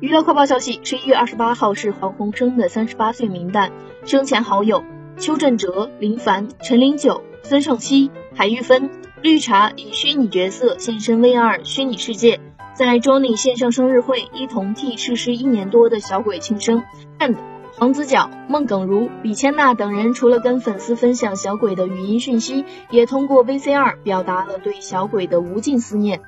娱乐快报消息：十一月二十八号是黄宏生的三十八岁名单，生前好友邱振哲、林凡、陈零九、孙胜熙、海玉芬、绿茶以虚拟角色现身 VR 虚拟世界，在 Johnny 线上生日会一同替逝世一年多的小鬼庆生。And 黄子佼、孟耿如、李千娜等人除了跟粉丝分享小鬼的语音讯息，也通过 VCR 表达了对小鬼的无尽思念。